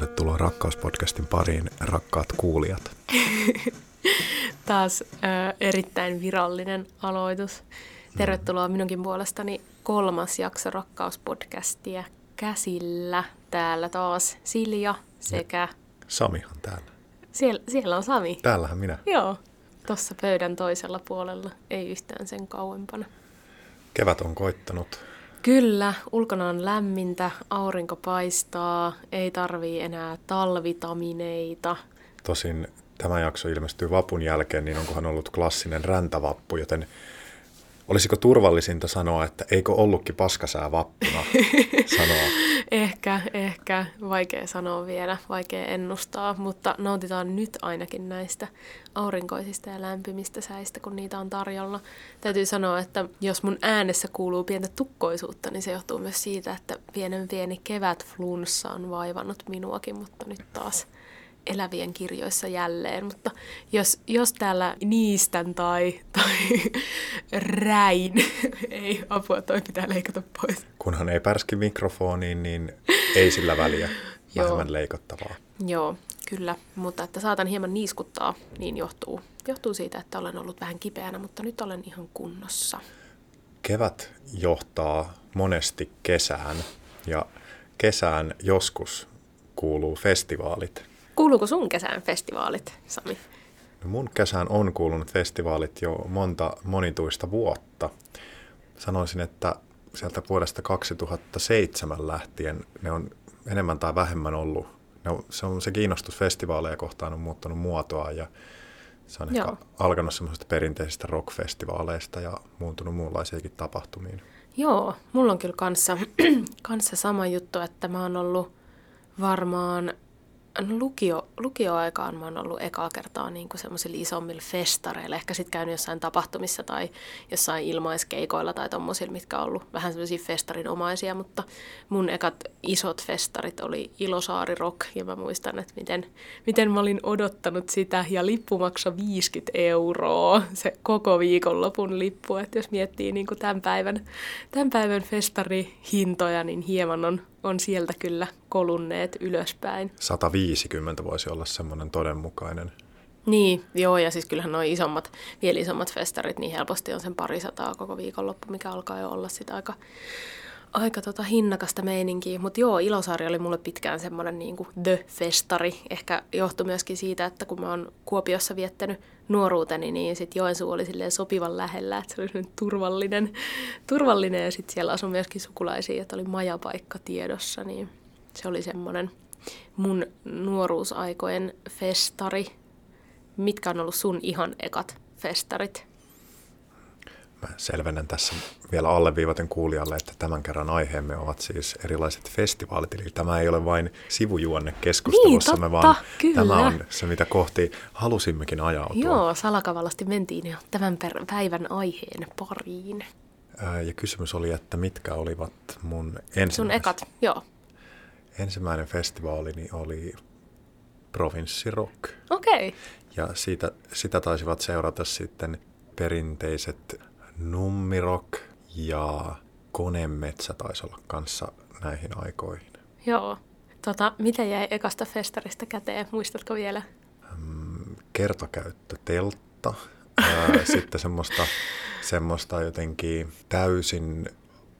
Tervetuloa Rakkauspodcastin pariin, rakkaat kuulijat. Taas ö, erittäin virallinen aloitus. Tervetuloa minunkin puolestani kolmas jakso Rakkauspodcastia käsillä. Täällä taas Silja sekä... Samihan täällä. Siellä, siellä on Sami. Täällähän minä. Joo, tuossa pöydän toisella puolella, ei yhtään sen kauempana. Kevät on koittanut. Kyllä, ulkona on lämmintä, aurinko paistaa, ei tarvii enää talvitamineita. Tosin tämä jakso ilmestyy vapun jälkeen, niin onkohan ollut klassinen räntävappu, joten olisiko turvallisinta sanoa, että eikö ollutkin paskasää vappuna sanoa? Ehkä, ehkä. Vaikea sanoa vielä, vaikea ennustaa, mutta nautitaan nyt ainakin näistä aurinkoisista ja lämpimistä säistä, kun niitä on tarjolla. Täytyy sanoa, että jos mun äänessä kuuluu pientä tukkoisuutta, niin se johtuu myös siitä, että pienen pieni kevätflunssa on vaivannut minuakin, mutta nyt taas elävien kirjoissa jälleen, mutta jos, jos täällä niistän tai, tai räin, ei apua, toi pitää leikata pois. Kunhan ei pärski mikrofoniin, niin ei sillä väliä vähemmän leikottavaa. Joo, kyllä, mutta että saatan hieman niiskuttaa, niin johtuu, johtuu siitä, että olen ollut vähän kipeänä, mutta nyt olen ihan kunnossa. Kevät johtaa monesti kesään ja kesään joskus kuuluu festivaalit. Kuuluuko sun kesään festivaalit, Sami? No mun kesään on kuulunut festivaalit jo monta monituista vuotta. Sanoisin, että sieltä vuodesta 2007 lähtien ne on enemmän tai vähemmän ollut. Ne on, se, on, se kiinnostus festivaaleja kohtaan on muuttanut muotoa ja se on Joo. ehkä alkanut semmoisista perinteisistä rockfestivaaleista ja muuntunut muunlaisiakin tapahtumiin. Joo, mulla on kyllä kanssa, kanssa sama juttu, että mä oon ollut varmaan lukio, lukioaikaan mä oon ollut ekaa kertaa niin semmoisilla isommilla festareilla, ehkä sitten käynyt jossain tapahtumissa tai jossain ilmaiskeikoilla tai tommosilla, mitkä on ollut vähän semmoisia festarinomaisia, mutta mun ekat isot festarit oli Ilosaari Rock ja mä muistan, että miten, miten mä olin odottanut sitä ja lippu maksoi 50 euroa, se koko viikonlopun lippu, että jos miettii niin tämän päivän, tämän päivän festarihintoja, niin hieman on on sieltä kyllä kolunneet ylöspäin. 150 voisi olla semmoinen todenmukainen. Niin, joo, ja siis kyllähän nuo isommat, vielä isommat festarit, niin helposti on sen parisataa koko viikonloppu, mikä alkaa jo olla sitä aika, aika tota hinnakasta meininkiä. Mutta joo, Ilosaari oli mulle pitkään semmoinen niin kuin the-festari. Ehkä johtui myöskin siitä, että kun mä oon Kuopiossa viettänyt nuoruuteni, niin sitten Joensuu oli sopivan lähellä, että se oli turvallinen, turvallinen ja sitten siellä asui myöskin sukulaisia, että oli majapaikka tiedossa, niin se oli semmoinen mun nuoruusaikojen festari. Mitkä on ollut sun ihan ekat festarit? Mä selvennän tässä vielä alleviivaten kuulijalle, että tämän kerran aiheemme ovat siis erilaiset festivaalit. Eli tämä ei ole vain sivujuonne keskustelussamme, niin, totta, vaan kyllä. tämä on se, mitä kohti halusimmekin ajautua. Joo, salakavallasti mentiin jo tämän päivän aiheen pariin. Ja kysymys oli, että mitkä olivat mun ensimmäiset... Sun ekat, joo. Ensimmäinen festivaalini oli Provinssirock. Okei. Okay. Ja siitä, sitä taisivat seurata sitten perinteiset Nummirok ja Konemetsä taisi olla kanssa näihin aikoihin. Joo. Tota, mitä jäi ekasta festarista käteen? Muistatko vielä? Mm, kertakäyttöteltta. sitten semmoista, semmoista jotenkin täysin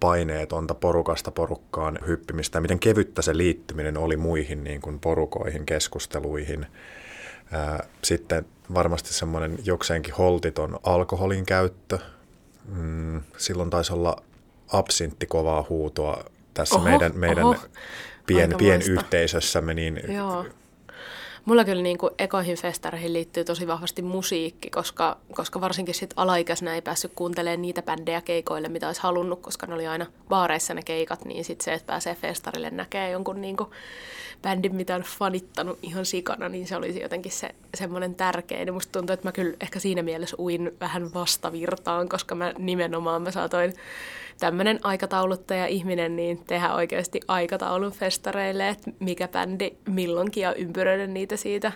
paineetonta porukasta porukkaan hyppimistä, miten kevyttä se liittyminen oli muihin niin kuin porukoihin, keskusteluihin. Sitten varmasti semmoinen jokseenkin holtiton alkoholin käyttö, mm, silloin taisi olla absintti kovaa huutoa tässä oho, meidän, meidän oho. pien, pienyhteisössämme. Niin Joo. Mulla kyllä niin kuin ekoihin festareihin liittyy tosi vahvasti musiikki, koska, koska varsinkin sit alaikäisenä ei päässyt kuuntelemaan niitä bändejä keikoille, mitä olisi halunnut, koska ne oli aina baareissa ne keikat, niin sitten se, että pääsee festarille näkee jonkun niin kuin bändin, mitä on fanittanut ihan sikana, niin se olisi jotenkin se semmoinen tärkein. Ja musta tuntuu, että mä kyllä ehkä siinä mielessä uin vähän vastavirtaan, koska mä nimenomaan mä saatoin tämmöinen aikatauluttaja ihminen, niin tehdä oikeasti aikataulun festareille, että mikä bändi milloinkin ja ympyröidä niitä siitä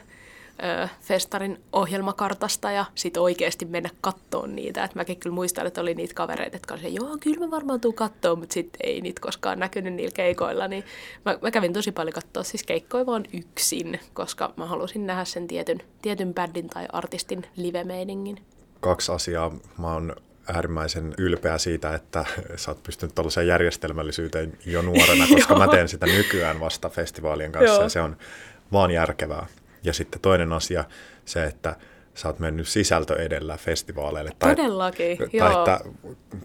ö, festarin ohjelmakartasta ja sitten oikeasti mennä kattoon niitä. Et mäkin kyllä muistan, että oli niitä kavereita, jotka olivat, joo, kyllä mä varmaan tuun kattoon, mutta sitten ei niitä koskaan näkynyt niillä keikoilla. Niin mä, mä kävin tosi paljon katsoa siis keikkoja vaan yksin, koska mä halusin nähdä sen tietyn, tietyn bändin tai artistin live-meiningin. Kaksi asiaa. Mä oon äärimmäisen ylpeä siitä, että sä oot pystynyt tällaiseen järjestelmällisyyteen jo nuorena, koska mä teen sitä nykyään vasta festivaalien kanssa ja se on vaan järkevää. Ja sitten toinen asia, se, että sä oot mennyt sisältö edellä festivaaleille. Tai, Todellakin, tai joo. Että,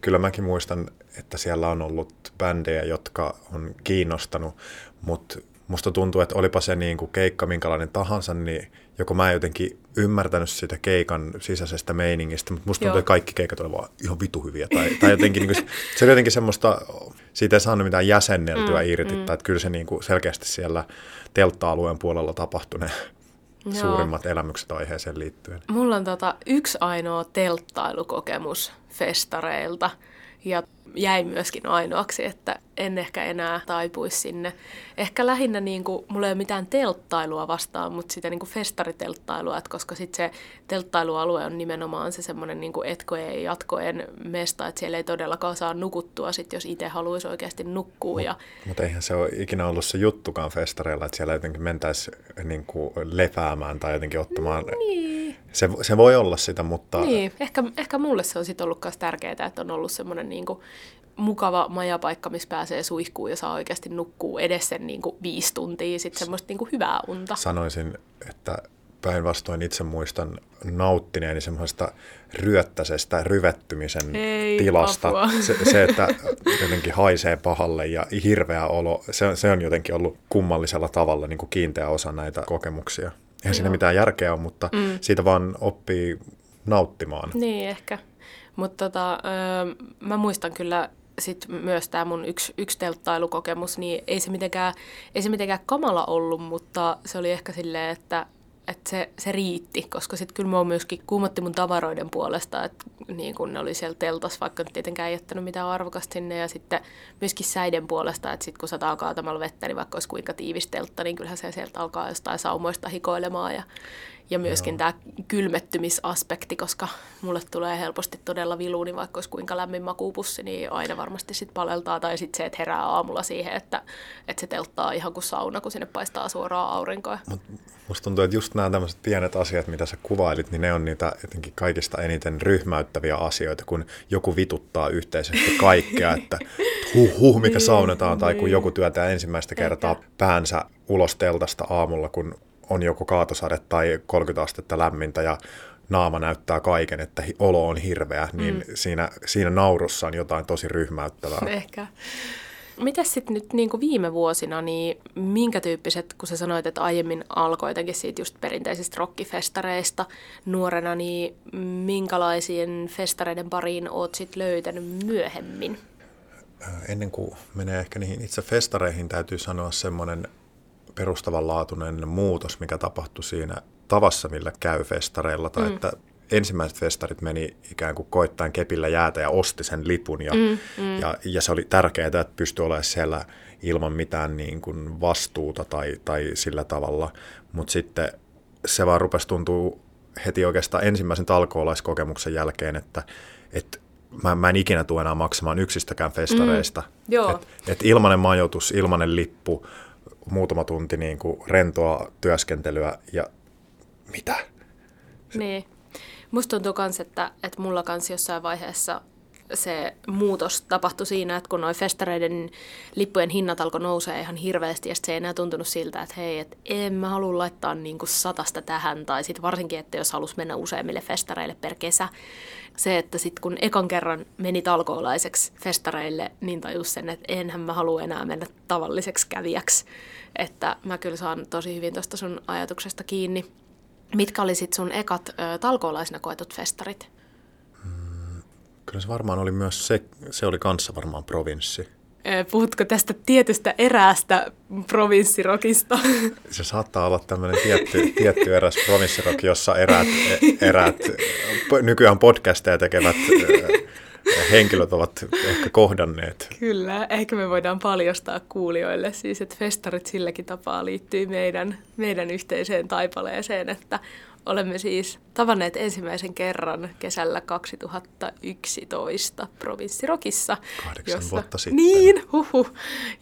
kyllä mäkin muistan, että siellä on ollut bändejä, jotka on kiinnostanut, mutta musta tuntuu, että olipa se niin kuin keikka minkälainen tahansa, niin joko mä en jotenkin ymmärtänyt sitä keikan sisäisestä meiningistä, mutta musta tuntuu, että kaikki keikat olivat vaan ihan vitu hyviä. Tai, tai jotenkin, niin kuin, se oli jotenkin semmoista, siitä ei saanut mitään jäsenneltyä mm, irti, mm. tai että kyllä se niin kuin selkeästi siellä teltta-alueen puolella tapahtui ne Joo. suurimmat elämykset aiheeseen liittyen. Mulla on tota yksi ainoa telttailukokemus festareilta, ja jäi myöskin ainoaksi, että en ehkä enää taipuisi sinne. Ehkä lähinnä niin kuin, mulla ei ole mitään telttailua vastaan, mutta sitä niin kuin festaritelttailua, että koska sitten se telttailualue on nimenomaan se semmoinen niin etkojen ja jatkojen mesta, että siellä ei todellakaan saa nukuttua, sit, jos itse haluaisi oikeasti nukkua. Mut, ja... Mutta eihän se ole ikinä ollut se juttukaan festareilla, että siellä jotenkin mentäisiin niin kuin lepäämään tai jotenkin ottamaan... Niin. Se, se voi olla sitä, mutta... Niin, ehkä, ehkä mulle se on sitten ollut myös tärkeää, että on ollut semmoinen niin kuin mukava majapaikka, missä pääsee suihkuun ja saa oikeasti nukkuu edes sen niin kuin viisi tuntia, sitten semmoista niin kuin hyvää unta. Sanoisin, että päinvastoin itse muistan nauttineeni semmoista ryöttäisestä ryvettymisen Ei, tilasta. Se, se, että jotenkin haisee pahalle ja hirveä olo, se, se on jotenkin ollut kummallisella tavalla niin kuin kiinteä osa näitä kokemuksia. Eihän Joo. siinä mitään järkeä ole, mutta mm. siitä vaan oppii nauttimaan. Niin, ehkä. Mutta tota, öö, mä muistan kyllä sit myös tämä mun yksi, yksi telttailukokemus, niin ei se, mitenkään, ei se mitenkään kamala ollut, mutta se oli ehkä silleen, että että se, se riitti, koska sitten kyllä mua myöskin kuumotti mun tavaroiden puolesta, että niin kun ne oli siellä teltas, vaikka nyt tietenkään ei jättänyt mitään arvokasta sinne, ja sitten myöskin säiden puolesta, että sitten kun sataa kaatamalla vettä, niin vaikka olisi kuinka tiivis teltta, niin kyllähän se sieltä alkaa jostain saumoista hikoilemaan, ja, ja myöskin tämä kylmettymisaspekti, koska mulle tulee helposti todella vilu, niin vaikka olisi kuinka lämmin makuupussi, niin aina varmasti sitten paleltaa. Tai sitten se, että herää aamulla siihen, että, että se telttaa ihan kuin sauna, kun sinne paistaa suoraan aurinkoa. Mut musta tuntuu, että just nämä tämmöiset pienet asiat, mitä sä kuvailit, niin ne on niitä jotenkin kaikista eniten ryhmäyttäviä asioita, kun joku vituttaa yhteisesti kaikkea, että huh, huh mikä niin, saunetaan, tai kun niin. joku työtää ensimmäistä kertaa päänsä ulos teltasta aamulla, kun on joko kaatosade tai 30 astetta lämmintä ja naama näyttää kaiken, että olo on hirveä, niin mm. siinä, siinä naurussa on jotain tosi ryhmäyttävää. Ehkä. Mitäs sitten nyt niin kuin viime vuosina, niin minkä tyyppiset, kun sä sanoit, että aiemmin alkoi jotenkin siitä just perinteisistä rockifestareista nuorena, niin minkälaisien festareiden pariin oot sitten löytänyt myöhemmin? Ennen kuin menee ehkä niihin itse festareihin, täytyy sanoa semmoinen perustavanlaatuinen muutos, mikä tapahtui siinä tavassa, millä käy festareilla, tai mm. että ensimmäiset festarit meni ikään kuin koittain kepillä jäätä ja osti sen lipun, ja, mm, mm. ja, ja se oli tärkeää, että pystyi olemaan siellä ilman mitään niin kuin vastuuta tai, tai sillä tavalla, mutta sitten se vaan rupesi tuntua heti oikeastaan ensimmäisen talkoolaiskokemuksen jälkeen, että, että mä, mä en ikinä tule enää maksamaan yksistäkään festareista. Mm, et, et ilmanen majoitus, ilmanen lippu, muutama tunti niin kuin rentoa työskentelyä ja mitä? Niin. Musta tuntuu myös, että, että mulla kanssa jossain vaiheessa se muutos tapahtui siinä, että kun noin festareiden lippujen hinnat alkoi nousea ihan hirveästi, ja se ei enää tuntunut siltä, että hei, että en mä halua laittaa niinku satasta tähän, tai sitten varsinkin, että jos halus mennä useimmille festareille per kesä, se, että sitten kun ekan kerran meni talkoolaiseksi festareille, niin tajus sen, että enhän mä halua enää mennä tavalliseksi kävijäksi. Että mä kyllä saan tosi hyvin tuosta sun ajatuksesta kiinni. Mitkä oli sitten sun ekat ö, talkoolaisina koetut festarit? Kyllä se varmaan oli myös se, se oli kanssa varmaan provinssi. Puhutko tästä tietystä eräästä provinssirokista? Se saattaa olla tämmöinen tietty, tietty eräs provinssirok, jossa eräät, eräät nykyään podcasteja tekevät henkilöt ovat ehkä kohdanneet. Kyllä, ehkä me voidaan paljastaa kuulijoille siis, että festarit silläkin tapaa liittyy meidän, meidän yhteiseen taipaleeseen, että Olemme siis tavanneet ensimmäisen kerran kesällä 2011 provinssirokissa. Kahdeksan jossa, vuotta sitten. Niin, huhu,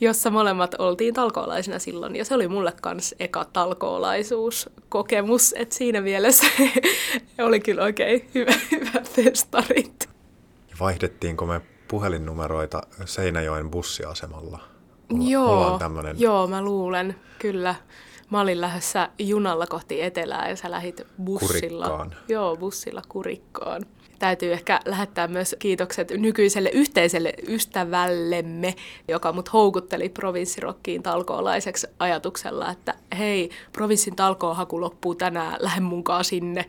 jossa molemmat oltiin talkoolaisina silloin. Ja se oli mulle kans eka talkoolaisuuskokemus, että siinä mielessä oli kyllä oikein hyvä, hyvä festarit. Vaihdettiinko me puhelinnumeroita Seinäjoen bussiasemalla? Joo, joo, mä luulen, kyllä mä olin lähdössä junalla kohti etelää ja sä lähit bussilla. Kurikkaan. Joo, bussilla kurikkaan. Täytyy ehkä lähettää myös kiitokset nykyiselle yhteiselle ystävällemme, joka mut houkutteli provinssirokkiin talkoolaiseksi ajatuksella, että hei, provinssin talkoohaku loppuu tänään, lähde munkaan sinne.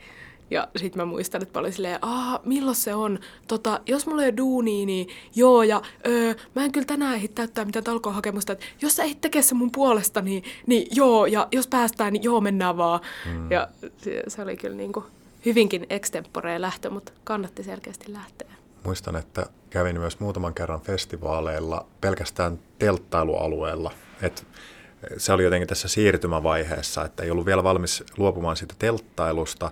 Ja sit mä muistan, että paljon silleen, aah, milloin se on? Tota, jos mulla ei ole duunia, niin joo, ja öö, mä en kyllä tänään ehdi täyttää mitään talkohakemusta, että jos sä ehdit tekee se mun puolesta, niin, niin joo, ja jos päästään, niin joo, mennään vaan. Mm. Ja se, se oli kyllä niin kuin hyvinkin extemporea lähtö, mutta kannatti selkeästi lähteä. Muistan, että kävin myös muutaman kerran festivaaleilla pelkästään telttailualueella. Et se oli jotenkin tässä siirtymävaiheessa, että ei ollut vielä valmis luopumaan siitä telttailusta,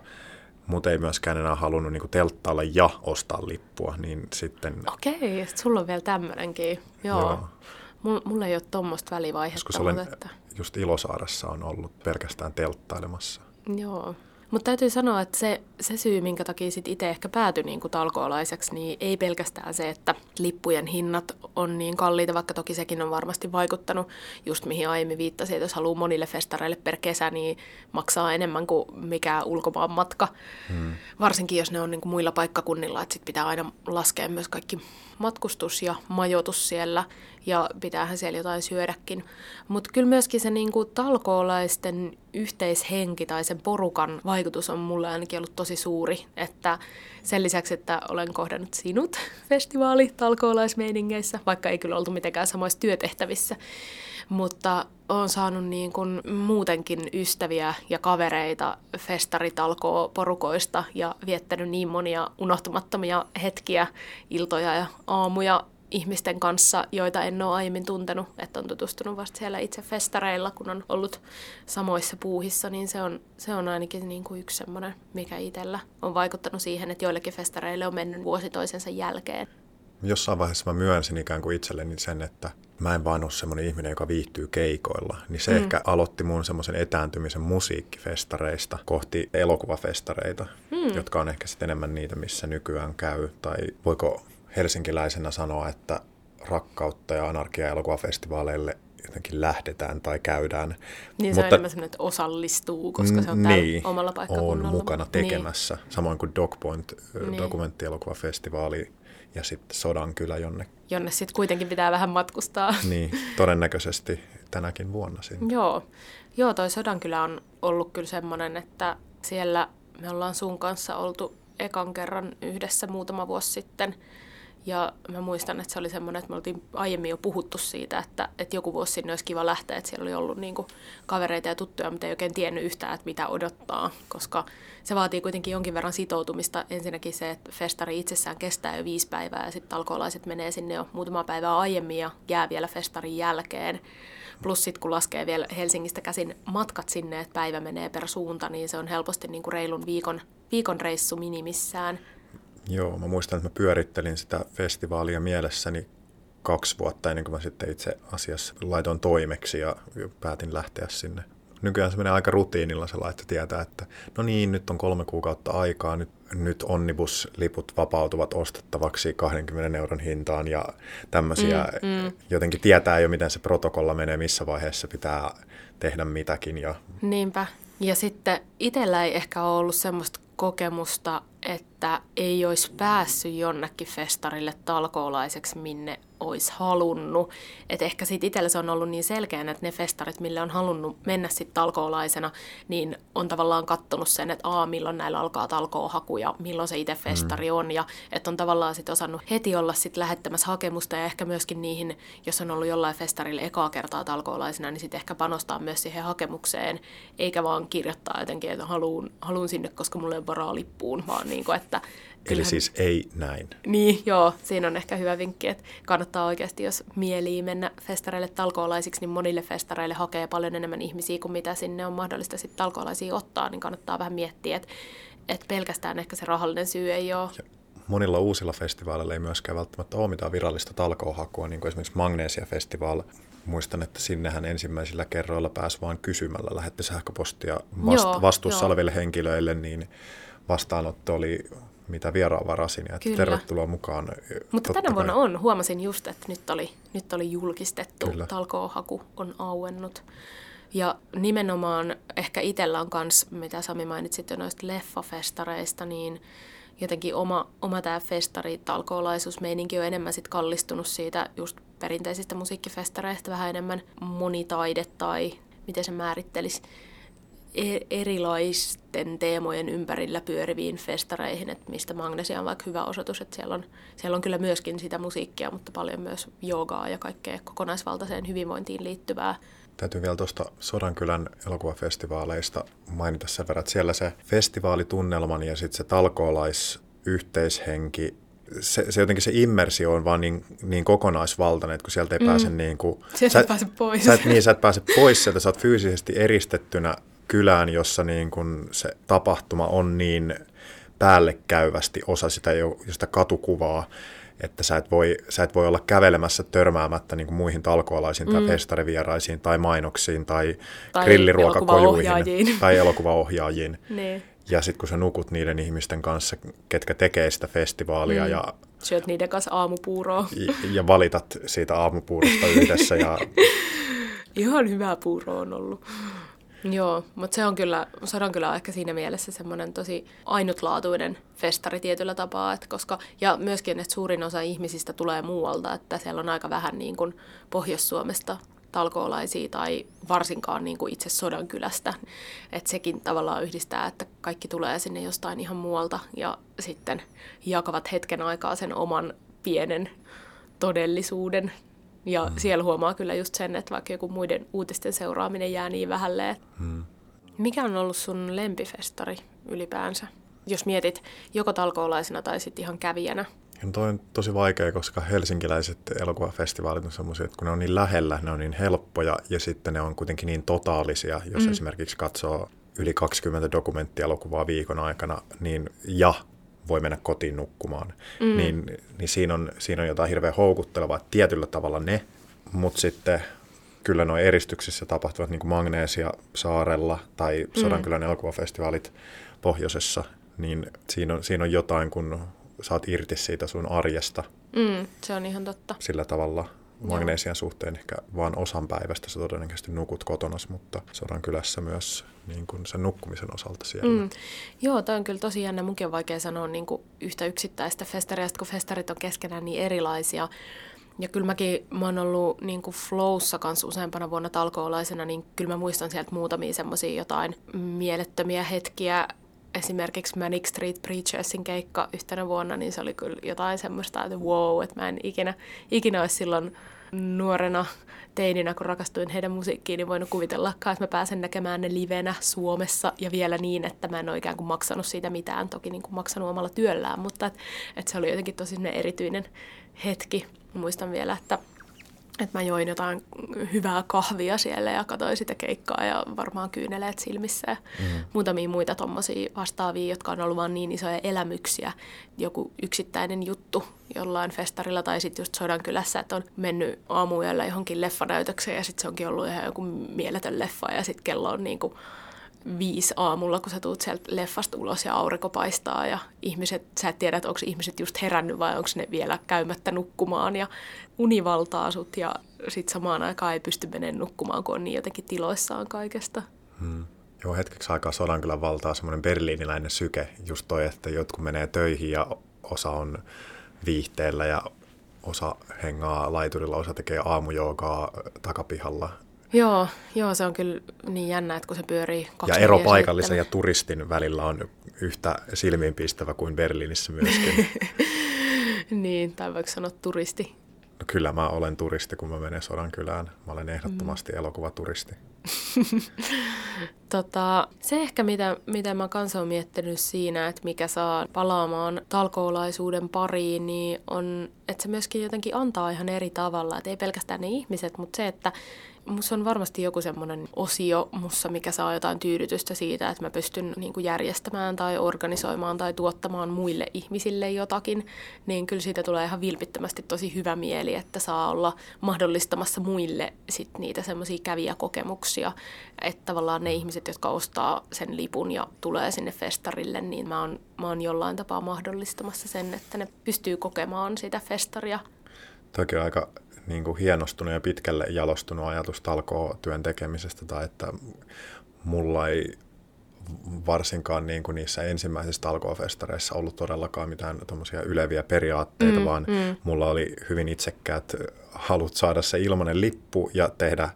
mutta ei myöskään enää halunnut niin telttailla ja ostaa lippua, niin sitten... Okei, ja sulla on vielä tämmöinenkin. Joo. Joo. Mulla ei ole tuommoista välivaihetta. Joskus olen että... just Ilosaaressa on ollut pelkästään telttailemassa. Joo. Mutta täytyy sanoa, että se, se syy, minkä takia sit itse ehkä päätyi niin kuin talkoolaiseksi, niin ei pelkästään se, että lippujen hinnat on niin kalliita, vaikka toki sekin on varmasti vaikuttanut, just mihin aiemmin viittasin, että jos haluaa monille festareille per kesä, niin maksaa enemmän kuin mikä ulkomaan matka. Hmm. Varsinkin jos ne on niin kuin muilla paikkakunnilla, että sit pitää aina laskea myös kaikki matkustus ja majoitus siellä ja pitäähän siellä jotain syödäkin. Mutta kyllä myöskin se niinku talkoolaisten yhteishenki tai sen porukan vaikutus on mulle ainakin ollut tosi suuri. Että sen lisäksi, että olen kohdannut sinut festivaali talkoolaismeiningeissä, vaikka ei kyllä oltu mitenkään samoissa työtehtävissä, mutta olen saanut niin kuin muutenkin ystäviä ja kavereita festaritalkoo porukoista ja viettänyt niin monia unohtumattomia hetkiä, iltoja ja aamuja ihmisten kanssa, joita en ole aiemmin tuntenut, että on tutustunut vasta siellä itse festareilla, kun on ollut samoissa puuhissa, niin se on, se on ainakin niin kuin yksi semmoinen, mikä itsellä on vaikuttanut siihen, että joillekin festareille on mennyt vuosi toisensa jälkeen. Jossain vaiheessa mä myönsin ikään kuin itselleni sen, että mä en vaan ole semmoinen ihminen, joka viihtyy keikoilla. Niin se mm. ehkä aloitti mun semmoisen etääntymisen musiikkifestareista kohti elokuvafestareita, mm. jotka on ehkä sitten enemmän niitä, missä nykyään käy. Tai voiko helsinkiläisenä sanoa, että rakkautta ja anarkia elokuvafestivaaleille jotenkin lähdetään tai käydään. Niin se Mutta, on enemmän sellainen, että osallistuu, koska se on niin, omalla paikkakunnalla. on mukana niin. tekemässä, niin. samoin kuin Dogpoint niin. dokumenttielokuvafestivaali ja sitten Sodankylä, jonne... Jonne sitten kuitenkin pitää vähän matkustaa. Niin, todennäköisesti tänäkin vuonna sinne. Joo, Joo toi Sodankylä on ollut kyllä semmoinen, että siellä me ollaan sun kanssa oltu ekan kerran yhdessä muutama vuosi sitten – ja mä muistan, että se oli semmoinen, että me oltiin aiemmin jo puhuttu siitä, että, että joku vuosi sinne olisi kiva lähteä, että siellä oli ollut niin kuin kavereita ja tuttuja, mutta ei oikein tiennyt yhtään, että mitä odottaa, koska se vaatii kuitenkin jonkin verran sitoutumista. Ensinnäkin se, että festari itsessään kestää jo viisi päivää ja sitten alkoholaiset menee sinne jo muutama päivää aiemmin ja jää vielä festarin jälkeen. Plus sitten kun laskee vielä Helsingistä käsin matkat sinne, että päivä menee per suunta, niin se on helposti niin kuin reilun viikon, viikon reissu minimissään. Joo, mä muistan, että mä pyörittelin sitä festivaalia mielessäni kaksi vuotta ennen kuin mä sitten itse asiassa laitoin toimeksi ja päätin lähteä sinne. Nykyään se menee aika rutiinilla se että tietää, että no niin, nyt on kolme kuukautta aikaa, nyt, nyt onnibusliput vapautuvat ostettavaksi 20 euron hintaan ja tämmöisiä. Mm, mm. Jotenkin tietää jo, miten se protokolla menee, missä vaiheessa pitää tehdä mitäkin. Ja... Niinpä. Ja sitten itsellä ei ehkä ole ollut semmoista kokemusta, että ei olisi päässyt jonnekin festarille talkoolaiseksi, minne olisi halunnut. Et ehkä siitä itsellä se on ollut niin selkeä, että ne festarit, mille on halunnut mennä sitten talkoolaisena, niin on tavallaan kattonut sen, että aa, milloin näillä alkaa talkoohaku ja milloin se itse mm. festari on. Ja että on tavallaan sitten osannut heti olla sitten lähettämässä hakemusta ja ehkä myöskin niihin, jos on ollut jollain festarille ekaa kertaa talkoolaisena, niin sitten ehkä panostaa myös siihen hakemukseen, eikä vaan kirjoittaa jotenkin, että haluun, haluun sinne, koska mulla ei varaa lippuun, vaan niin kuin, että Eli siis ei näin. Niin, joo, siinä on ehkä hyvä vinkki, että kannattaa oikeasti, jos mielii mennä festareille talkoolaisiksi, niin monille festareille hakee paljon enemmän ihmisiä kuin mitä sinne on mahdollista sitten talkoolaisia ottaa, niin kannattaa vähän miettiä, että, että pelkästään ehkä se rahallinen syy ei ole. Ja monilla uusilla festivaaleilla ei myöskään välttämättä ole mitään virallista talkoohakua, niin kuin esimerkiksi Magnesia Festival. Muistan, että sinnehän ensimmäisillä kerroilla pääsi vain kysymällä, lähetti sähköpostia vast- joo, vastuussa joo. oleville henkilöille, niin vastaanotto oli mitä vieraan varasin, ja että tervetuloa mukaan. Mutta tänä vuonna kai. on, huomasin just, että nyt oli, nyt oli julkistettu, Kyllä. talkoohaku on auennut. Ja nimenomaan ehkä itsellä on myös, mitä Sami mainitsit jo noista leffafestareista, niin jotenkin oma, oma tämä festari talkoolaisuusmeininki on enemmän sit kallistunut siitä just perinteisistä musiikkifestareista, vähän enemmän monitaide tai miten se määrittelisi erilaisten teemojen ympärillä pyöriviin festareihin, että mistä Magnesia on vaikka hyvä osoitus, että siellä on, siellä on kyllä myöskin sitä musiikkia, mutta paljon myös joogaa ja kaikkea kokonaisvaltaiseen hyvinvointiin liittyvää Täytyy vielä tuosta Sodankylän elokuvafestivaaleista mainita sen verran, että siellä se festivaalitunnelman ja sitten se talkoolaisyhteishenki, se, se jotenkin se immersio on vaan niin, niin kokonaisvaltainen, että kun sieltä ei mm. pääse niin kuin... Sieltä sä, et pääse pois. Sä et, niin, sä et pääse pois sieltä, sä oot fyysisesti eristettynä kylään, jossa niin kuin se tapahtuma on niin päällekkäyvästi osa sitä, jo, sitä katukuvaa, että sä et voi, sä et voi olla kävelemässä törmäämättä niin kuin muihin talkoalaisiin mm. tai festarivieraisiin tai mainoksiin tai, tai grilliruokakojuihin tai elokuvaohjaajiin. niin. Ja sitten kun sä nukut niiden ihmisten kanssa, ketkä tekee sitä festivaalia mm. ja syöt niiden kanssa aamupuuroa. Ja, ja valitat siitä aamupuurosta yhdessä. Ja... Ihan hyvää puuroa on ollut. Joo, mutta se on kyllä, Sodan kyllä ehkä siinä mielessä semmoinen tosi ainutlaatuinen festari tietyllä tapaa, että koska, ja myöskin, että suurin osa ihmisistä tulee muualta, että siellä on aika vähän niin kuin Pohjois-Suomesta talkoolaisia tai varsinkaan niin kuin itse Sodan kylästä. Että sekin tavallaan yhdistää, että kaikki tulee sinne jostain ihan muualta ja sitten jakavat hetken aikaa sen oman pienen todellisuuden ja mm. siellä huomaa kyllä just sen, että vaikka joku muiden uutisten seuraaminen jää niin vähälle. Mm. Mikä on ollut sun lempifestari ylipäänsä? Jos mietit joko talkoolaisena tai sitten ihan kävijänä. Ja toi on tosi vaikea, koska helsinkiläiset elokuvafestivaalit on sellaisia, että kun ne on niin lähellä, ne on niin helppoja ja sitten ne on kuitenkin niin totaalisia. Jos mm. esimerkiksi katsoo yli 20 dokumenttielokuvaa viikon aikana, niin ja voi mennä kotiin nukkumaan, mm. niin, niin siinä, on, siinä on jotain hirveän houkuttelevaa tietyllä tavalla ne, mutta sitten kyllä nuo eristyksissä tapahtuvat niin kuin Magnesia saarella tai mm. Sodankylän mm. elokuvafestivaalit pohjoisessa, niin siinä on, siinä on jotain, kun saat irti siitä sun arjesta. Mm, se on ihan totta. Sillä tavalla Magnesian suhteen ehkä vain osan päivästä sä todennäköisesti nukut kotonas, mutta sodan kylässä myös niin kuin sen nukkumisen osalta siellä. Mm. Joo, toi on kyllä tosi jännä. Munkin on vaikea sanoa niin kuin yhtä yksittäistä festariasta, kun festarit on keskenään niin erilaisia. Ja kyllä mäkin, mä oon ollut niin kuin flowssa kanssa useampana vuonna talkoolaisena, niin kyllä mä muistan sieltä muutamia semmoisia jotain mielettömiä hetkiä. Esimerkiksi Manic Street Preachersin keikka yhtenä vuonna, niin se oli kyllä jotain semmoista, että wow, että mä en ikinä, ikinä olisi silloin nuorena teininä, kun rakastuin heidän musiikkiin, niin voinut kuvitella, että mä pääsen näkemään ne livenä Suomessa ja vielä niin, että mä en ole ikään kuin maksanut siitä mitään, toki niin kuin maksanut omalla työllään, mutta et, et se oli jotenkin tosi erityinen hetki. Muistan vielä, että että mä join jotain hyvää kahvia siellä ja katsoin sitä keikkaa ja varmaan kyyneleet silmissä ja mm. muutamia muita tommosia vastaavia, jotka on ollut vaan niin isoja elämyksiä. Joku yksittäinen juttu jollain festarilla tai sitten just kylässä, että on mennyt aamuyöllä johonkin leffanäytökseen ja sitten se onkin ollut ihan joku mieletön leffa ja sitten kello on niin kuin viisi aamulla, kun sä tuut sieltä leffasta ulos ja aurinko paistaa ja ihmiset, sä et tiedä, että onko ihmiset just herännyt vai onko ne vielä käymättä nukkumaan ja uni valtaa sut ja sit samaan aikaan ei pysty menemään nukkumaan, kun on niin jotenkin tiloissaan kaikesta. Hmm. Joo, hetkeksi aikaa sodan kyllä valtaa semmoinen berliiniläinen syke, just toi, että jotkut menee töihin ja osa on viihteellä ja osa hengaa laiturilla, osa tekee aamujoogaa takapihalla Joo, joo, se on kyllä niin jännä, että kun se pyörii Ja ero paikallisen sitten. ja turistin välillä on yhtä silmiinpistävä kuin Berliinissä myöskin. niin, tai voiko sanoa turisti. No kyllä mä olen turisti, kun mä menen Sodankylään. Mä olen ehdottomasti mm. elokuvaturisti. Tota, se ehkä, mitä, mitä mä kanssa olen miettinyt siinä, että mikä saa palaamaan talkoolaisuuden pariin, niin on, että se myöskin jotenkin antaa ihan eri tavalla. Että ei pelkästään ne ihmiset, mutta se, että Musta on varmasti joku semmoinen osio mussa, mikä saa jotain tyydytystä siitä, että mä pystyn niin kuin järjestämään tai organisoimaan tai tuottamaan muille ihmisille jotakin, niin kyllä siitä tulee ihan vilpittömästi tosi hyvä mieli, että saa olla mahdollistamassa muille sit niitä semmoisia kävijäkokemuksia, että tavallaan ne ihmiset, jotka ostaa sen lipun ja tulee sinne festarille, niin mä oon, mä oon jollain tapaa mahdollistamassa sen, että ne pystyy kokemaan sitä festaria. Toki aika niin kuin hienostunut ja pitkälle jalostunut ajatus työn tekemisestä tai että mulla ei varsinkaan niin kuin niissä ensimmäisissä talkoofestareissa ollut todellakaan mitään yleviä periaatteita, mm, vaan mm. mulla oli hyvin itsekkäät halut saada se ilmainen lippu ja tehdä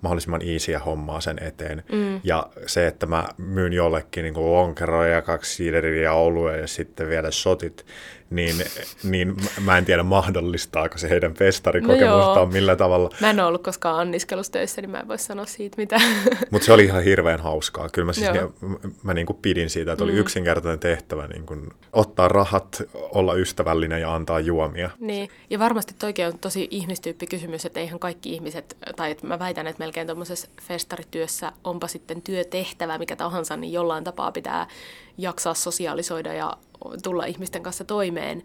mahdollisimman easyä hommaa sen eteen. Mm. Ja se, että mä myyn jollekin niin lonkeroja, kaksi siideriä oluja ja sitten vielä shotit, niin, niin mä en tiedä mahdollistaako se heidän festarikokemustaan no millä tavalla. Mä en ole ollut koskaan anniskelustöissä, niin mä en voi sanoa siitä mitä. Mutta se oli ihan hirveän hauskaa. Kyllä mä, siis, mä, mä niin kuin pidin siitä, että oli mm. yksinkertainen tehtävä niin kuin ottaa rahat, olla ystävällinen ja antaa juomia. Niin, ja varmasti toikin on tosi ihmistyyppi kysymys, että eihän kaikki ihmiset, tai että mä väitän, että melkein tuommoisessa festarityössä onpa sitten työtehtävä mikä tahansa, niin jollain tapaa pitää jaksaa sosiaalisoida ja tulla ihmisten kanssa toimeen,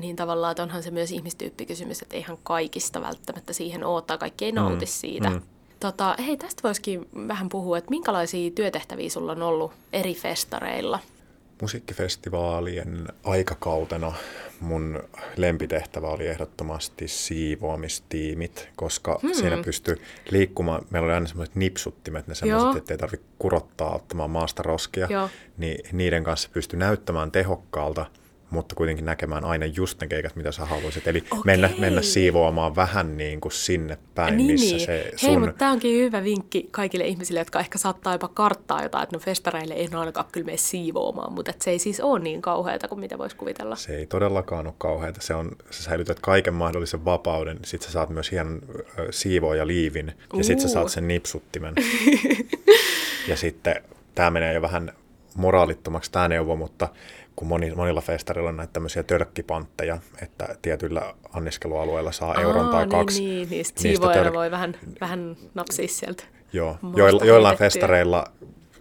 niin tavallaan että onhan se myös ihmistyyppikysymys, että eihän kaikista välttämättä siihen ole, tai kaikki ei nauti mm, siitä. Mm. Tota, hei, tästä voisikin vähän puhua, että minkälaisia työtehtäviä sulla on ollut eri festareilla? Musiikkifestivaalien aikakautena mun lempitehtävä oli ehdottomasti siivoamistiimit, koska hmm. siinä pystyi liikkumaan. Meillä oli aina semmoiset nipsuttimet, ne semmoiset, että ei tarvitse kurottaa ottamaan maasta roskia. Joo. Niin niiden kanssa pystyi näyttämään tehokkaalta – mutta kuitenkin näkemään aina just ne keikat, mitä sä haluaisit. Eli mennä, mennä siivoamaan vähän niin kuin sinne päin, niin, missä niin. se sun... Hei, mutta tämä onkin hyvä vinkki kaikille ihmisille, jotka ehkä saattaa jopa karttaa jotain, että no festareille ei ainakaan kyllä mene siivoamaan, mutta se ei siis ole niin kauheata kuin mitä voisi kuvitella. Se ei todellakaan ole kauheata. Se on, sä säilytät kaiken mahdollisen vapauden, sit sä saat myös hienon ja liivin, ja sit sä saat sen nipsuttimen. ja sitten tämä menee jo vähän moraalittomaksi tämä neuvo, mutta kun moni, monilla festareilla on näitä tämmöisiä törkkipantteja, että tietyillä anniskelualueilla saa Aa, euron tai niin, kaksi. Niin, niin siivoajana tör... voi vähän, vähän napsia sieltä. Joo, Joilla, joillain festareilla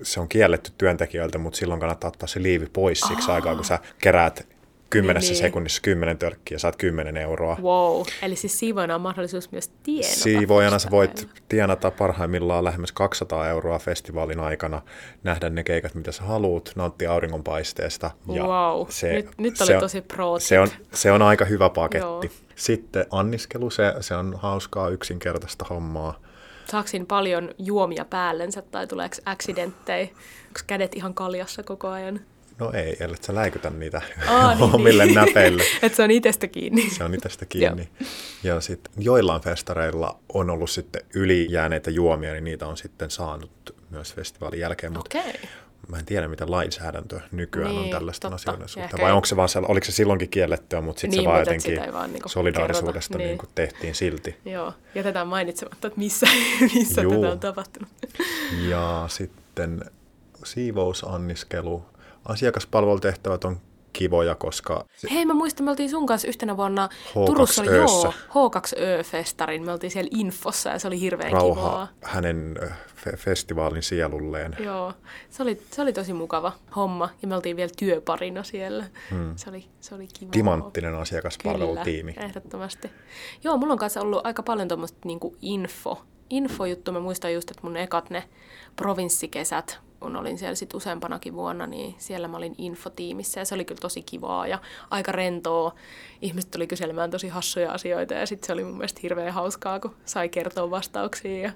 se on kielletty työntekijöiltä, mutta silloin kannattaa ottaa se liivi pois siksi aikaa, kun sä keräät kymmenessä niin, niin. sekunnissa kymmenen törkkiä ja saat kymmenen euroa. Wow, eli siis siivoina on mahdollisuus myös tienata. Siivoajana sä voit tienata parhaimmillaan lähemmäs 200 euroa festivaalin aikana, nähdä ne keikat, mitä sä haluut, nauttia auringonpaisteesta. Ja wow, se, nyt, nyt oli se tosi pro se on, se on aika hyvä paketti. Joo. Sitten anniskelu, se, se on hauskaa yksinkertaista hommaa. Saako paljon juomia päällensä tai tuleeko accidenttejä? Onko kädet ihan kaljassa koko ajan? No ei, ellei sä läikytä niitä Aa, niin, omille niin. näpeille. että se on itsestä kiinni. Se on itsestä kiinni. ja sitten joillain festareilla on ollut sitten ylijääneitä juomia, niin niitä on sitten saanut myös festivaalin jälkeen. Mutta okay. mä en tiedä, mitä lainsäädäntö nykyään niin, on tällaisten totta. asioiden suhteen. Vai onko se vaan, oliko se silloinkin kiellettyä, mutta sitten niin, se vaan jotenkin vaan niinku solidaarisuudesta niin. Niin tehtiin silti. Joo, jätetään mainitsematta, että missä, missä tätä on tapahtunut. ja sitten siivousanniskelu asiakaspalvelutehtävät on kivoja, koska... Hei, mä muistan, me oltiin sun kanssa yhtenä vuonna H2 Turussa, oli, joo, H2Ö-festarin. Me oltiin siellä infossa ja se oli hirveän Rauha kivaa. hänen fe- festivaalin sielulleen. Joo, se oli, se oli tosi mukava homma ja me oltiin vielä työparina siellä. Hmm. Se, oli, se oli kiva. Timanttinen asiakaspalvelutiimi. Kyllä, ehdottomasti. Joo, mulla on kanssa ollut aika paljon tuommoista niinku info, infojuttu. Mä muistan just, että mun ekat ne provinssikesät kun olin siellä sit useampanakin vuonna, niin siellä mä olin infotiimissä ja se oli kyllä tosi kivaa ja aika rentoa. Ihmiset tuli kyselemään tosi hassuja asioita ja sitten se oli mun mielestä hirveän hauskaa, kun sai kertoa vastauksia. Ja...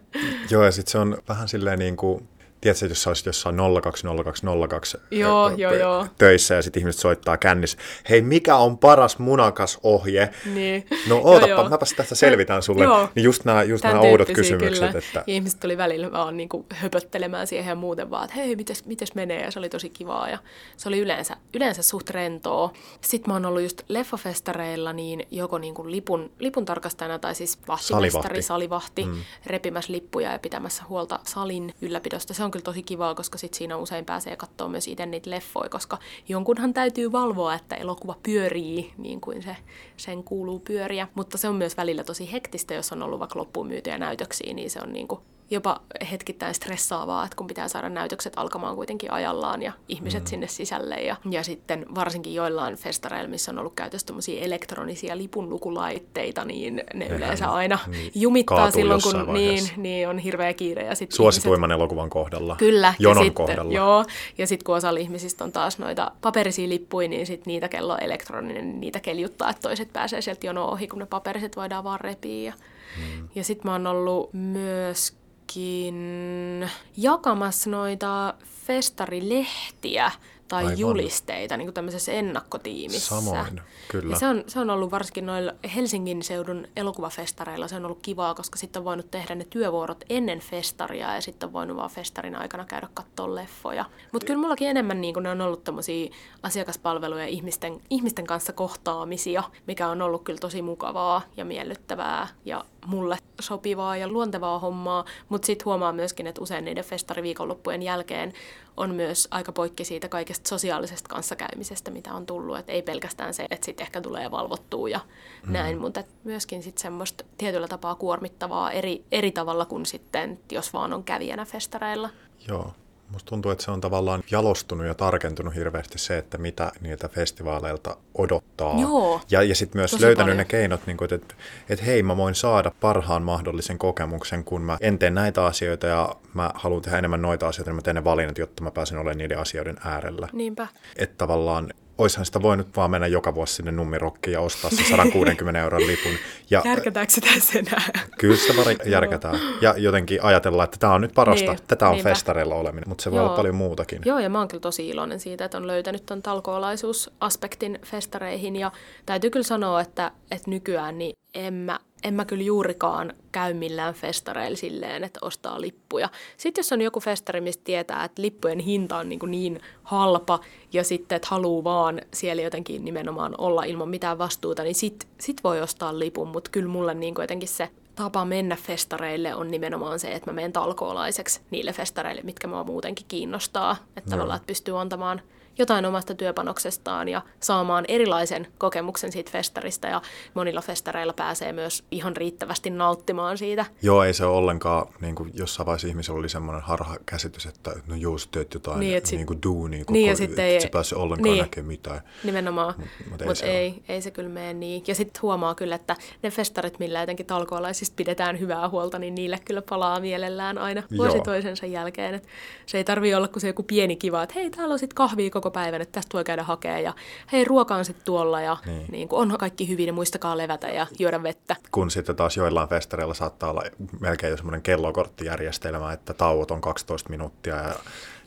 Joo, ja sitten se on vähän silleen niin kuin tiedätkö, jos sä olisit jossain 020202 joo, joo, joo. töissä ja sitten ihmiset soittaa kännissä, hei mikä on paras munakas ohje? Niin. No ootapa, joo, joo. mäpäs tästä selvitään sulle. Joo. Niin just nämä, just nämä oudot kysymykset. Kyllä. Että... Ja ihmiset tuli välillä vaan niin kuin höpöttelemään siihen ja muuten vaan, että hei, mites, mites menee? Ja se oli tosi kivaa ja se oli yleensä, yleensä suht rentoa. Sitten mä oon ollut just leffafestareilla niin joko niin kuin lipun, lipun tarkastajana tai siis vahtimestari, salivahti, salivahti mm. repimässä lippuja ja pitämässä huolta salin ylläpidosta. Se on kyllä tosi kivaa, koska sit siinä usein pääsee katsoa myös itse niitä leffoja, koska jonkunhan täytyy valvoa, että elokuva pyörii niin kuin se, sen kuuluu pyöriä. Mutta se on myös välillä tosi hektistä, jos on ollut vaikka loppuun myytyjä näytöksiä, niin se on niin kuin jopa hetkittäin stressaavaa, että kun pitää saada näytökset alkamaan kuitenkin ajallaan ja ihmiset mm. sinne sisälle. Ja, ja sitten varsinkin joillain festareilla, missä on ollut käytössä elektronisia lipunlukulaitteita, niin ne Eihän, yleensä aina niin, jumittaa silloin, kun niin, niin on hirveä kiire. Ja sit Suosituimman ihmiset, elokuvan kohdalla. Kyllä. Jonon ja kohdalla. Sitten, joo, ja sitten kun osalla ihmisistä on taas noita paperisia lippuja, niin sit niitä kello elektroninen, niin niitä keljuttaa, että toiset pääsee sieltä jono ohi, kun ne paperiset voidaan vaan repiä. Ja, mm. ja sitten mä oon ollut myös myöskin jakamassa noita festarilehtiä tai Aivan. julisteita niin kuin tämmöisessä ennakkotiimissä. Samoin, kyllä. Ja se, on, se on ollut varsinkin noilla Helsingin seudun elokuvafestareilla, se on ollut kivaa, koska sitten on voinut tehdä ne työvuorot ennen festaria ja sitten on voinut vaan festarin aikana käydä katsoa leffoja. Mutta kyllä mullakin enemmän niin kuin ne on ollut tämmöisiä asiakaspalveluja ihmisten, ihmisten kanssa kohtaamisia, mikä on ollut kyllä tosi mukavaa ja miellyttävää ja mulle sopivaa ja luontevaa hommaa, mutta sitten huomaa myöskin, että usein niiden festariviikonloppujen jälkeen on myös aika poikki siitä kaikesta sosiaalisesta kanssakäymisestä, mitä on tullut. Et ei pelkästään se, että sitten ehkä tulee valvottua ja mm. näin, mutta myöskin sitten semmoista tietyllä tapaa kuormittavaa eri, eri tavalla kuin sitten, jos vaan on kävijänä festareilla. Joo, Musta tuntuu, että se on tavallaan jalostunut ja tarkentunut hirveästi se, että mitä niiltä festivaaleilta odottaa. Joo, ja ja sitten myös löytänyt paljon. ne keinot, niin että, että hei, mä voin saada parhaan mahdollisen kokemuksen, kun mä en tee näitä asioita ja mä haluan tehdä enemmän noita asioita, niin mä teen ne valinnat, jotta mä pääsen olemaan niiden asioiden äärellä. Niinpä. Että tavallaan oishan sitä voinut vaan mennä joka vuosi sinne nummirokkiin ja ostaa se 160 euron lipun. Ja, Järkätäänkö sitä enää? Kyllä sitä vaan järkätään. Ja jotenkin ajatellaan, että tämä on nyt parasta, niin, tätä on niinpä. festareilla oleminen, mutta se voi Joo. olla paljon muutakin. Joo, ja mä oon kyllä tosi iloinen siitä, että on löytänyt ton talkoolaisuusaspektin festareihin. Ja täytyy kyllä sanoa, että, että nykyään niin en mä en mä kyllä juurikaan käy millään festareilla silleen, että ostaa lippuja. Sitten jos on joku festari, mistä tietää, että lippujen hinta on niin, kuin niin halpa ja sitten, että haluaa vaan siellä jotenkin nimenomaan olla ilman mitään vastuuta, niin sit, sit voi ostaa lipun, mutta kyllä mulle niin kuin jotenkin se tapa mennä festareille on nimenomaan se, että mä menen talkoolaiseksi niille festareille, mitkä mua muutenkin kiinnostaa. Että no. tavallaan, että pystyy antamaan jotain omasta työpanoksestaan ja saamaan erilaisen kokemuksen siitä festarista ja monilla festareilla pääsee myös ihan riittävästi nauttimaan siitä. Joo, ei se ole ollenkaan, niin kuin jossain vaiheessa ihmisellä oli semmoinen harha käsitys, että no joo, sä teet jotain niin, sit, niin kuin duunia koko, niin, ja sitten ei, se pääse ollenkaan niin, näkemään mitään. Nimenomaan, mutta mut ei, mut se ei, ei se kyllä mene niin. Ja sitten huomaa kyllä, että ne festarit, millä jotenkin talkoolaisista pidetään hyvää huolta, niin niille kyllä palaa mielellään aina vuosi joo. toisensa jälkeen. Et se ei tarvi olla kuin se joku pieni kiva, että hei, täällä on sitten kahvia koko päivän, että tästä voi käydä hakemaan ja hei, ruoka on sitten tuolla ja niin. Niin kun on kaikki hyvin, niin muistakaa levätä ja juoda vettä. Kun sitten taas joillain festareilla saattaa olla melkein jo semmoinen kellokorttijärjestelmä, että tauot on 12 minuuttia ja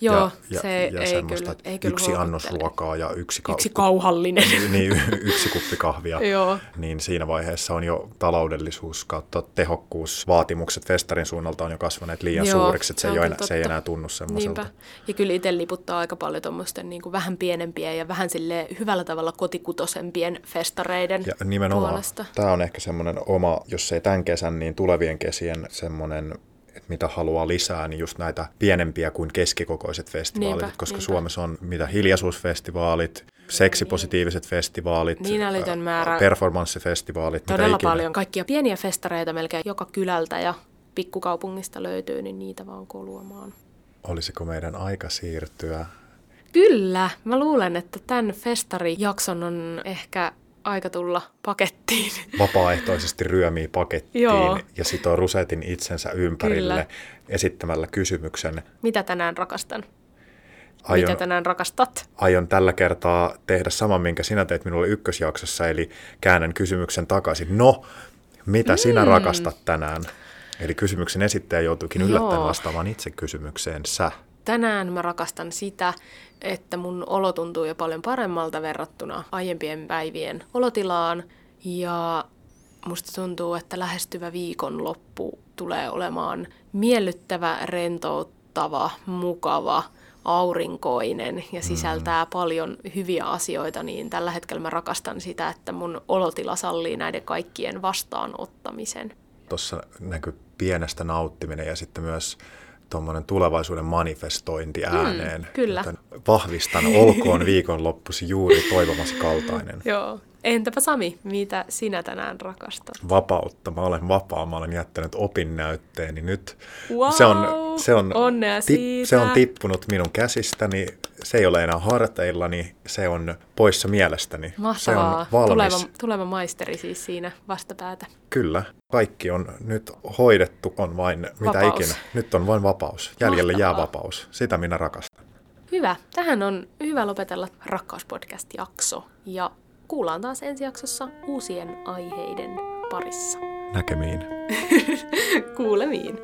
Joo, ja, se ja, ei semmoista, kyllä, ei kyllä yksi annos ruokaa ja yksi, ka- yksi kauhallinen. niin, yksi kuppi kahvia. Joo. Niin siinä vaiheessa on jo taloudellisuus kautta tehokkuusvaatimukset festarin suunnalta on jo kasvaneet liian Joo, suuriksi, että se, se, ei enää, se ei enää tunnu semmoiselta. Niinpä. Ja kyllä itse liputtaa aika paljon tuommoisten niin vähän pienempiä ja vähän sille hyvällä tavalla kotikutosempien festareiden ja nimenomaan, puolesta. Tämä on ehkä semmoinen oma, jos ei tämän kesän, niin tulevien kesien semmoinen mitä haluaa lisää, niin just näitä pienempiä kuin keskikokoiset festivaalit, niinpä, koska niinpä. Suomessa on mitä hiljaisuusfestivaalit, seksipositiiviset festivaalit, niin älytön määrä, performanssifestivaalit. Todella paljon kaikkia pieniä festareita melkein joka kylältä ja pikkukaupungista löytyy, niin niitä vaan koluamaan. Olisiko meidän aika siirtyä? Kyllä, mä luulen, että tämän festarijakson on ehkä aika tulla pakettiin. Vapaaehtoisesti ryömii pakettiin Joo. ja sitoo rusetin itsensä ympärille Kyllä. esittämällä kysymyksen. Mitä tänään rakastan? Aion, Mitä tänään rakastat? Aion tällä kertaa tehdä saman, minkä sinä teit minulle ykkösjaksossa, eli käännän kysymyksen takaisin. No, mitä mm. sinä rakastat tänään? Eli kysymyksen esittäjä joutuukin yllättäen vastaamaan itse kysymykseensä. Tänään mä rakastan sitä, että mun olo tuntuu jo paljon paremmalta verrattuna aiempien päivien olotilaan. Ja musta tuntuu, että lähestyvä viikonloppu tulee olemaan miellyttävä, rentouttava, mukava, aurinkoinen ja sisältää mm. paljon hyviä asioita, niin tällä hetkellä mä rakastan sitä, että mun olotila sallii näiden kaikkien vastaanottamisen. Tuossa näkyy pienestä nauttiminen ja sitten myös tuommoinen tulevaisuuden manifestointi ääneen. Mm, kyllä. Joten vahvistan, olkoon viikonloppusi juuri toivomasi kaltainen. Joo. Entäpä Sami, mitä sinä tänään rakastat? Vapautta. Mä olen vapaa, mä olen jättänyt opinnäytteeni nyt. Wow, se on, se on, onnea siitä. se on tippunut minun käsistäni. Se ei ole enää harteillani, se on poissa mielestäni. Mahtavaa. Se on valmis. Tuleva, tuleva maisteri siis siinä vastapäätä. Kyllä. Kaikki on nyt hoidettu, on vain mitä Vapaus. ikinä. Nyt on vain vapaus. Jäljelle jää Mahtavaa. vapaus. Sitä minä rakastan. Hyvä. Tähän on hyvä lopetella Rakkauspodcast-jakso. Ja kuullaan taas ensi jaksossa uusien aiheiden parissa. Näkemiin. Kuulemiin.